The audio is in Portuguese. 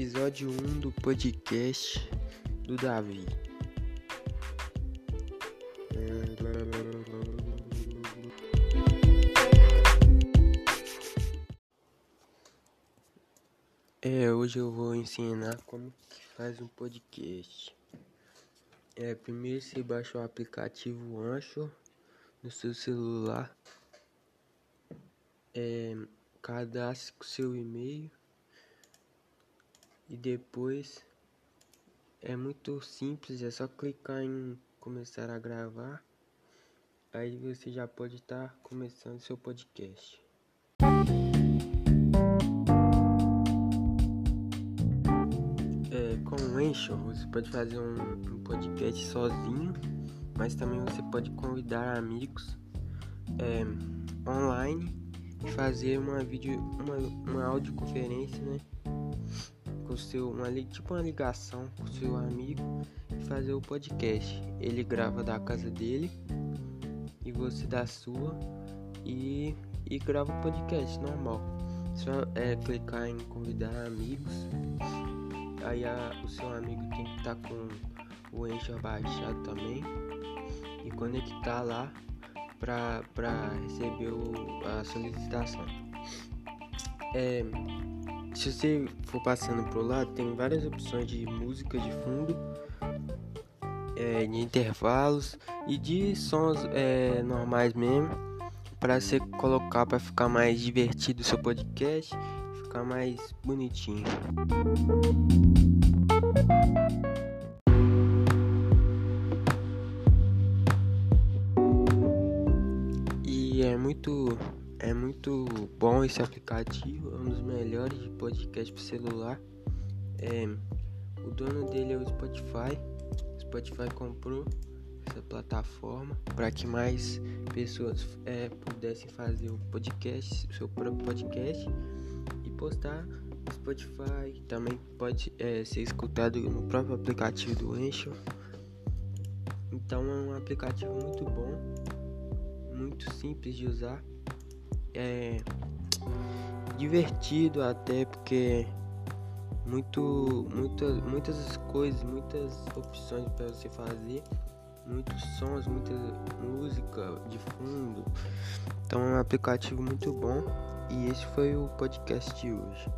episódio 1 do podcast do Davi. É, hoje eu vou ensinar como que faz um podcast. É, primeiro você baixa o aplicativo Anchor no seu celular. É, cadastre seu e-mail e depois é muito simples, é só clicar em começar a gravar. Aí você já pode estar tá começando seu podcast. É, com o Anchor você pode fazer um, um, podcast sozinho, mas também você pode convidar amigos é, online e fazer uma vídeo, uma, uma audioconferência, né? Com seu uma tipo uma ligação com seu amigo e fazer o podcast. Ele grava da casa dele e você da sua e e grava o podcast normal. Só é clicar em convidar amigos. Aí a, o seu amigo tem que estar tá com o Anchor baixado também e conectar lá para receber o, a solicitação. É, se você for passando por lá, tem várias opções de música de fundo, é, de intervalos e de sons é, normais mesmo, para você colocar para ficar mais divertido o seu podcast, ficar mais bonitinho. E é muito é muito bom esse aplicativo, é um dos melhores de podcast para celular. É, o dono dele é o Spotify. O Spotify comprou essa plataforma para que mais pessoas é, pudessem fazer o podcast, o seu próprio podcast e postar no Spotify. Também pode é, ser escutado no próprio aplicativo do Anchor. Então é um aplicativo muito bom, muito simples de usar é divertido até porque muito, muitas, muitas coisas, muitas opções para você fazer, muitos sons, muita música de fundo. Então é um aplicativo muito bom e esse foi o podcast de hoje.